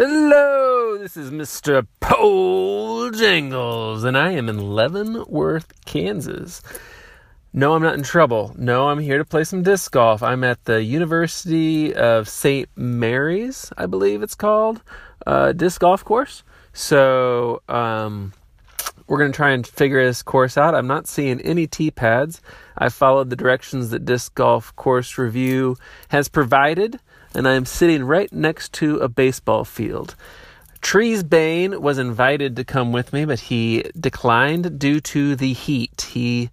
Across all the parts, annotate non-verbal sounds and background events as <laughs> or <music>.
Hello, this is Mr. Pole Jangles, and I am in Leavenworth, Kansas. No, I'm not in trouble. No, I'm here to play some disc golf. I'm at the University of St. Mary's, I believe it's called, uh, disc golf course. So, um, we're going to try and figure this course out. I'm not seeing any tee pads. I followed the directions that Disc Golf Course Review has provided and I am sitting right next to a baseball field. Treesbane was invited to come with me, but he declined due to the heat. He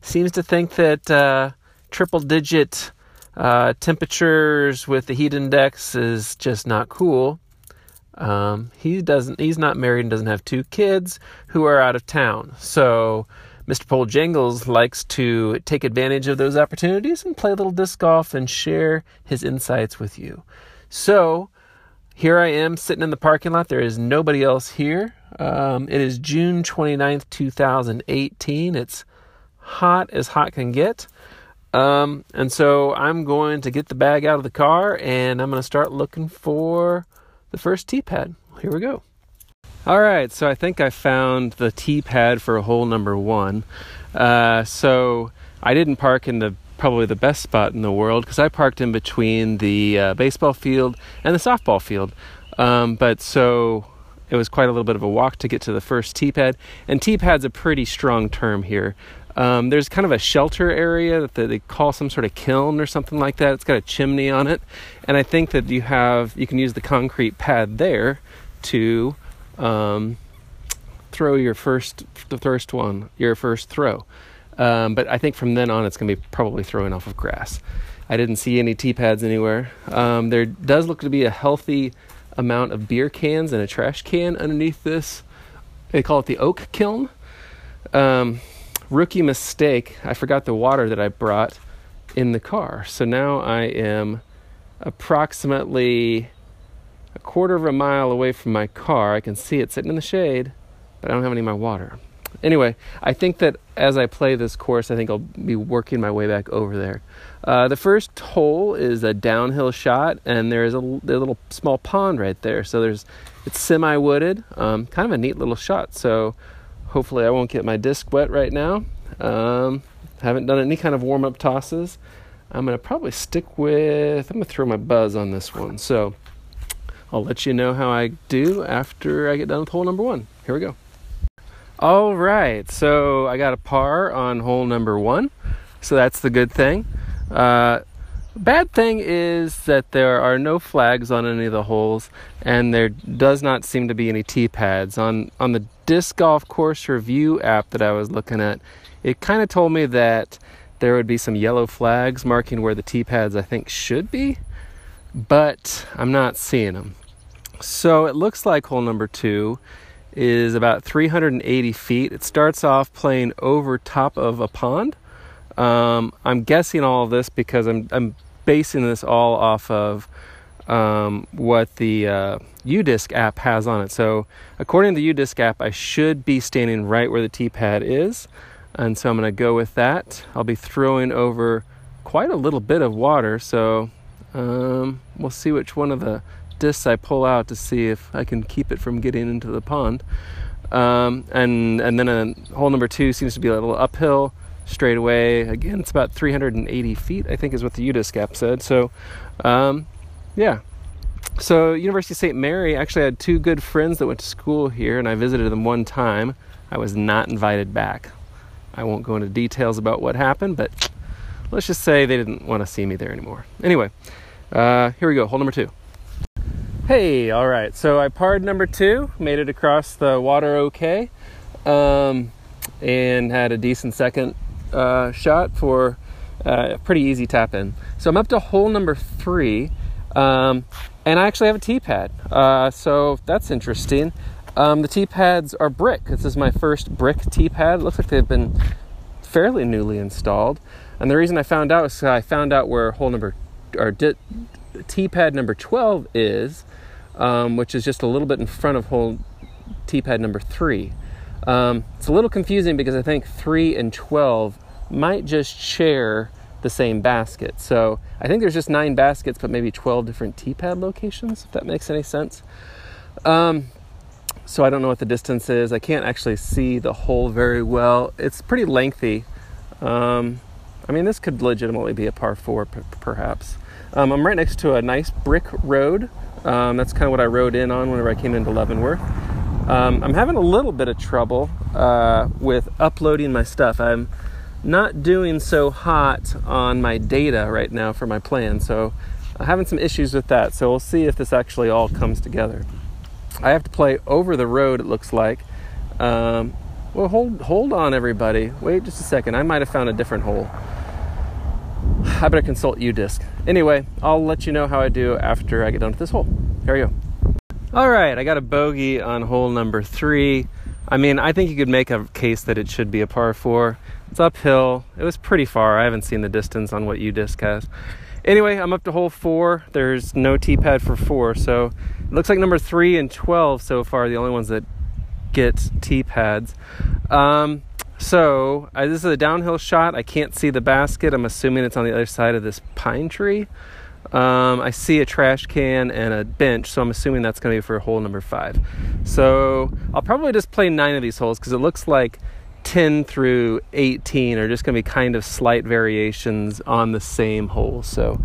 seems to think that uh, triple digit uh, temperatures with the heat index is just not cool. Um, he doesn't. He's not married and doesn't have two kids who are out of town. So Mr. Pole Jangles likes to take advantage of those opportunities and play a little disc golf and share his insights with you. So, here I am sitting in the parking lot. There is nobody else here. Um, it is June 29th, 2018. It's hot as hot can get. Um, and so I'm going to get the bag out of the car and I'm going to start looking for the first tee pad. Here we go. All right, so I think I found the tee pad for hole number one. Uh, so I didn't park in the probably the best spot in the world because I parked in between the uh, baseball field and the softball field. Um, but so it was quite a little bit of a walk to get to the first tee pad. And tee pad's a pretty strong term here. Um, there's kind of a shelter area that they call some sort of kiln or something like that. It's got a chimney on it, and I think that you have you can use the concrete pad there to um, throw your first the first one, your first throw. Um, but I think from then on, it's going to be probably throwing off of grass. I didn't see any tee pads anywhere. Um, there does look to be a healthy amount of beer cans and a trash can underneath this. They call it the oak kiln. Um, rookie mistake. I forgot the water that I brought in the car. So now I am approximately a quarter of a mile away from my car. I can see it sitting in the shade, but I don't have any of my water. Anyway, I think that as I play this course, I think I'll be working my way back over there. Uh, the first hole is a downhill shot, and there's a, a little small pond right there. So there's it's semi-wooded, um, kind of a neat little shot. So hopefully I won't get my disc wet right now. Um, haven't done any kind of warm-up tosses. I'm gonna probably stick with. I'm gonna throw my Buzzz on this one. So I'll let you know how I do after I get done with hole number one. Here we go. All right, so I got a par on hole number one, so that's the good thing. Uh, bad thing is that there are no flags on any of the holes, and there does not seem to be any tee pads on on the disc golf course review app that I was looking at. It kind of told me that there would be some yellow flags marking where the tee pads I think should be, but I'm not seeing them. So it looks like hole number two is about 380 feet. It starts off playing over top of a pond. Um, I'm guessing all of this because I'm, I'm basing this all off of um, what the uh, UDisc app has on it. So, according to the UDisc app, I should be standing right where the tee pad is. And so I'm going to go with that. I'll be throwing over quite a little bit of water. So, um, we'll see which one of the discs I pull out to see if I can keep it from getting into the pond. Um, and and then a hole number two seems to be a little uphill straight away. Again, it's about 380 feet, I think, is what the UDisc app said. So, um, yeah. So, University of St. Mary, actually, had two good friends that went to school here, and I visited them one time. I was not invited back. I won't go into details about what happened, but let's just say they didn't want to see me there anymore. Anyway, uh, here we go. Hole number two. Hey, all right. So I parred number two, made it across the water okay, um, and had a decent second uh, shot for uh, a pretty easy tap in. So I'm up to hole number three, um, and I actually have a tee pad. Uh, so that's interesting. Um, the tee pads are brick. This is my first brick tee pad. It looks like they've been fairly newly installed. And the reason I found out is I found out where hole number or tee pad number 12 is um, which is just a little bit in front of hole tee pad number three. Um, it's a little confusing because I think three and 12 might just share the same basket. So I think there's just nine baskets, but maybe 12 different tee pad locations, if that makes any sense. Um, so I don't know what the distance is. I can't actually see the hole very well. It's pretty lengthy. Um, I mean, this could legitimately be a par four, p- perhaps. Um, I'm right next to a nice brick road. Um, that's kind of what I rode in on whenever I came into Leavenworth. Um, I'm having a little bit of trouble uh, with uploading my stuff. I'm not doing so hot on my data right now for my plan, so I'm having some issues with that. So we'll see if this actually all comes together. I have to play over the road. It looks like. Um, well, hold hold on, everybody. Wait just a second. I might have found a different hole. I better consult UDisc. Anyway, I'll let you know how I do after I get done with this hole. Here we go. All right, I got a bogey on hole number three. I mean, I think you could make a case that it should be a par four. It's uphill. It was pretty far. I haven't seen the distance on what UDisc has. Anyway, I'm up to hole four. There's no tee pad for four, so it looks like number three and 12 so far are the only ones that get tee pads. Um, so uh, this is a downhill shot. I can't see the basket. I'm assuming it's on the other side of this pine tree. Um, I see a trash can and a bench, so I'm assuming that's going to be for hole number five. So I'll probably just play nine of these holes because it looks like 10 through 18 are just going to be kind of slight variations on the same hole. So,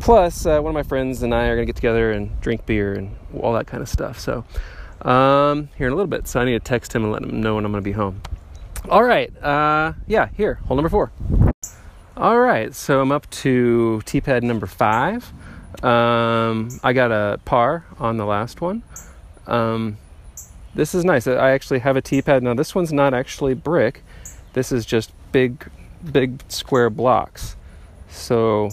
plus, uh, one of my friends and I are going to get together and drink beer and all that kind of stuff. So, um, here in a little bit. So, I need to text him and let him know when I'm going to be home. All right. Uh, yeah, here, hole number four. All right. So, I'm up to tee pad number five. Um, I got a par on the last one. Um, this is nice. I actually have a tee pad now. This one's not actually brick. This is just big, big square blocks. So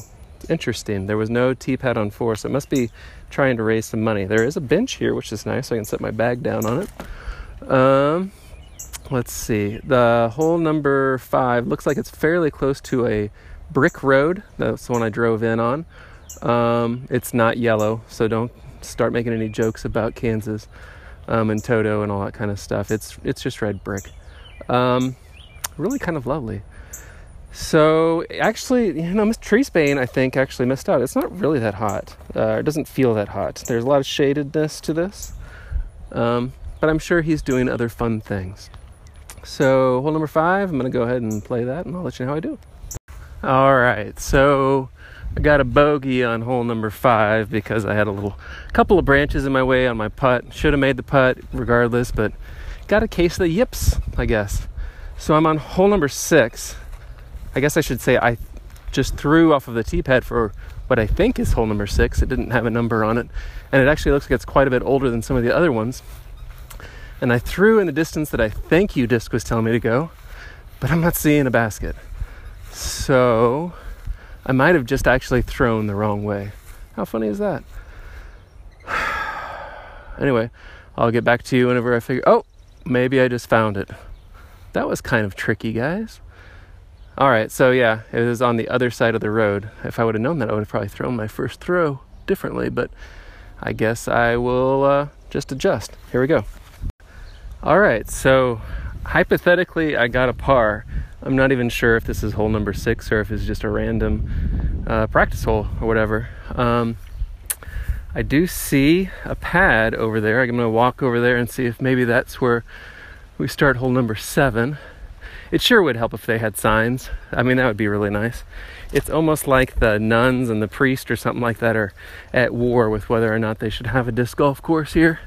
interesting. There was no tee pad on four, so it must be trying to raise some money. There is a bench here, which is nice. So I can set my bag down on it. Um, let's see. The hole number five looks like it's fairly close to a brick road. That's the one I drove in on. Um, it's not yellow, so don't start making any jokes about Kansas um, and Toto and all that kind of stuff. It's it's just red brick. Um, really kind of lovely. So actually, you know, Miss Treesbane, I think, actually missed out. It's not really that hot. Uh, it doesn't feel that hot. There's a lot of shadedness to this, um, but I'm sure he's doing other fun things. So hole number five, I'm gonna go ahead and play that, and I'll let you know how I do. All right, so I got a bogey on hole number five because I had a little couple of branches in my way on my putt. Should have made the putt regardless, but got a case of the yips, I guess. So I'm on hole number six. I guess I should say I just threw off of the tee pad for what I think is hole number six. It didn't have a number on it, and it actually looks like it's quite a bit older than some of the other ones. And I threw in the distance that I think UDisc was telling me to go, but I'm not seeing a basket. So I might have just actually thrown the wrong way. How funny is that? <sighs> anyway, I'll get back to you whenever I figure. Oh, maybe I just found it. That was kind of tricky, guys. All right, so yeah, it was on the other side of the road. If I would have known that, I would have probably thrown my first throw differently, but I guess I will uh, just adjust. Here we go. All right, so hypothetically, I got a par I'm not even sure if this is hole number six or if it's just a random uh, practice hole or whatever. Um, I do see a pad over there. I'm going to walk over there and see if maybe that's where we start hole number seven. It sure would help if they had signs. I mean, that would be really nice. It's almost like the nuns and the priest or something like that are at war with whether or not they should have a disc golf course here.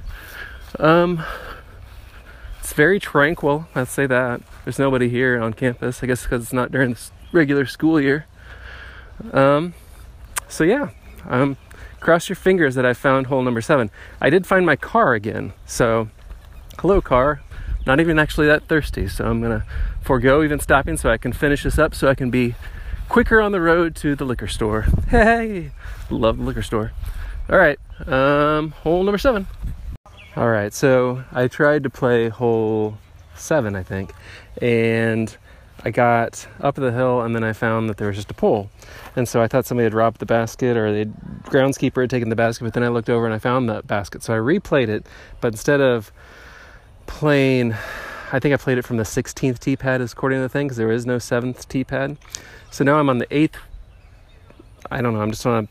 Um, it's very tranquil, let's say that. There's nobody here on campus, I guess because it's not during the regular school year. Um, so yeah, um, cross your fingers that I found hole number seven. I did find my car again, so hello car. Not even actually that thirsty, so I'm gonna forego even stopping so I can finish this up so I can be quicker on the road to the liquor store. <laughs> Hey, love the liquor store. All right, um, hole number seven. All right, so I tried to play hole seven, I think, and I got up the hill and then I found that there was just a pole. And so I thought somebody had robbed the basket or the groundskeeper had taken the basket, but then I looked over and I found that basket. So I replayed it, but instead of playing, I think I played it from the 16th tee pad according to the thing because there is no 7th tee pad. So now I'm on the 8th, I don't know, I'm just on a,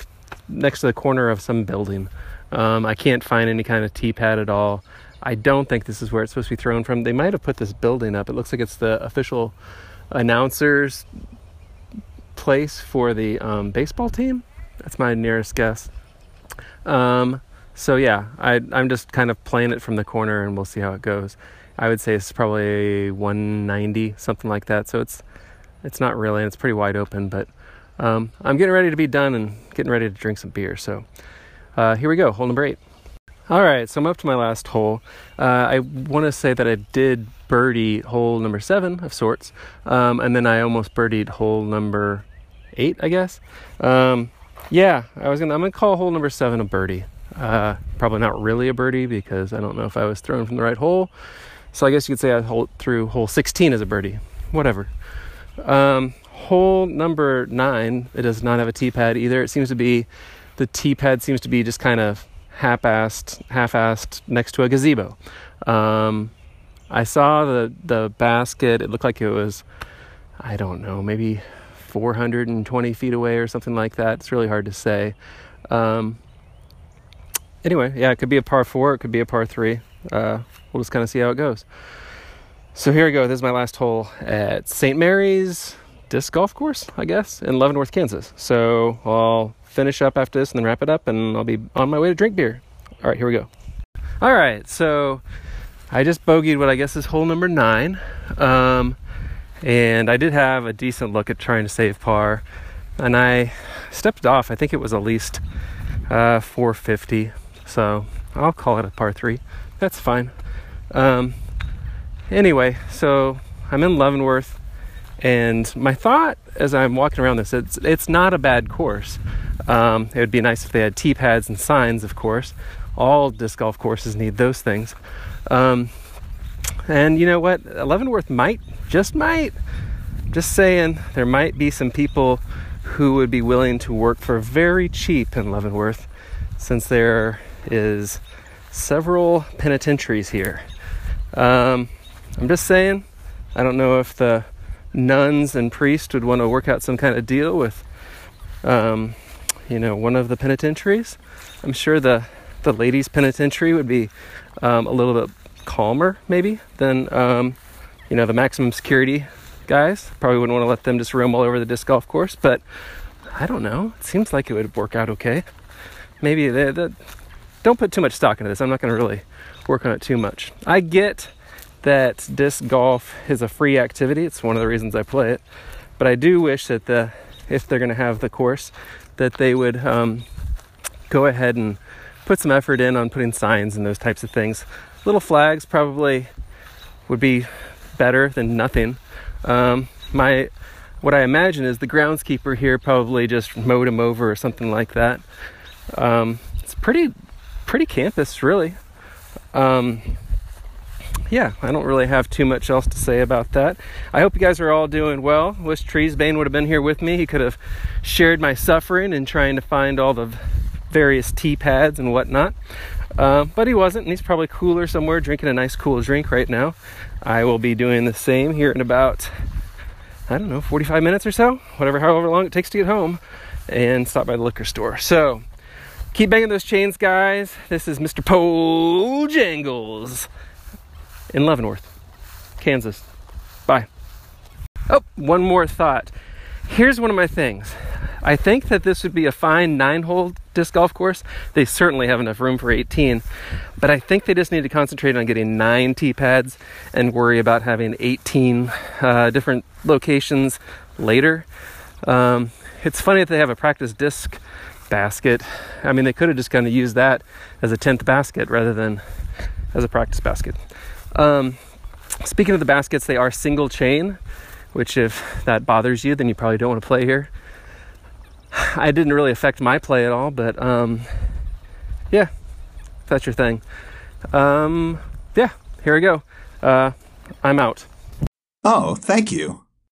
next to the corner of some building Um, I can't find any kind of tee pad at all. I don't think this is where it's supposed to be thrown from. They might have put this building up. It looks like it's the official announcers place for the um, baseball team. That's my nearest guess. Um, so yeah, I, I'm just kind of playing it from the corner, and we'll see how it goes. I would say it's probably 190, something like that. So it's it's not really, and it's pretty wide open. But um, I'm getting ready to be done and getting ready to drink some beer. So uh, here we go, hole number eight. All right, so I'm up to my last hole. Uh, I want to say that I did birdie hole number seven of sorts, um, and then I almost birdied hole number eight, I guess. Um, yeah, I was gonna. I'm gonna call hole number seven a birdie. Uh, probably not really a birdie because I don't know if I was thrown from the right hole. So I guess you could say I hole through hole 16 as a birdie. Whatever. Um, hole number nine, it does not have a tee pad either. It seems to be the tee pad seems to be just kind of half-assed, half-assed next to a gazebo. Um, I saw the the basket. It looked like it was, I don't know, maybe 420 feet away or something like that. It's really hard to say. Um, anyway, yeah, it could be a par four. It could be a par three. Uh, we'll just kind of see how it goes. So here we go. This is my last hole at St. Mary's Disc Golf Course, I guess, in Leavenworth, Kansas. So I'll finish up after this and then wrap it up, and I'll be on my way to drink beer. All right, here we go. All right, so I just bogeyed what I guess is hole number nine. Um, and I did have a decent look at trying to save par. And I stepped off, I think it was at least uh, 450. So I'll call it a par three. That's fine. Um, anyway, so I'm in Leavenworth. And my thought as I'm walking around this, it's, it's not a bad course. Um, it would be nice if they had tee pads and signs, of course. All disc golf courses need those things. Um, and you know what? Leavenworth might, just might, just saying, there might be some people who would be willing to work for very cheap in Leavenworth since there is several penitentiaries here. Um, I'm just saying, I don't know if the nuns and priests would want to work out some kind of deal with um, you know, one of the penitentiaries. I'm sure the the ladies' penitentiary would be um, a little bit calmer, maybe than um, you know the maximum security guys. Probably wouldn't want to let them just roam all over the disc golf course, but I don't know. It seems like it would work out okay. Maybe they, they don't put too much stock into this. I'm not going to really work on it too much. I get that disc golf is a free activity. It's one of the reasons I play it. But I do wish that the if they're going to have the course, that they would um, go ahead and put some effort in on putting signs and those types of things. Little flags probably would be better than nothing. Um, my what I imagine is the groundskeeper here probably just mowed him over or something like that. Um, it's pretty pretty campus really. Um, yeah, I don't really have too much else to say about that. I hope you guys are all doing well. Wish Treesbane would have been here with me. He could have shared my suffering in trying to find all the various tee pads and whatnot. Uh, but he wasn't, and he's probably cooler somewhere drinking a nice cool drink right now. I will be doing the same here in about, I don't know, 45 minutes or so, whatever, however long it takes to get home, and stop by the liquor store. So, keep banging those chains, guys. This is Mr. Pole Jangles in Leavenworth, Kansas. Bye. Oh, one more thought. Here's one of my things. I think that this would be a fine nine hole disc golf course. They certainly have enough room for 18, but I think they just need to concentrate on getting nine tee pads and worry about having 18 uh, different locations later. Um, it's funny that they have a practice disc basket. I mean, they could have just kind of used that as a 10th basket rather than as a practice basket. Um, speaking of the baskets, they are single chain, which if that bothers you, then you probably don't want to play here. I didn't really affect my play at all, but um, yeah, that's your thing. Um, yeah, here we go. Uh, I'm out. Oh, thank you.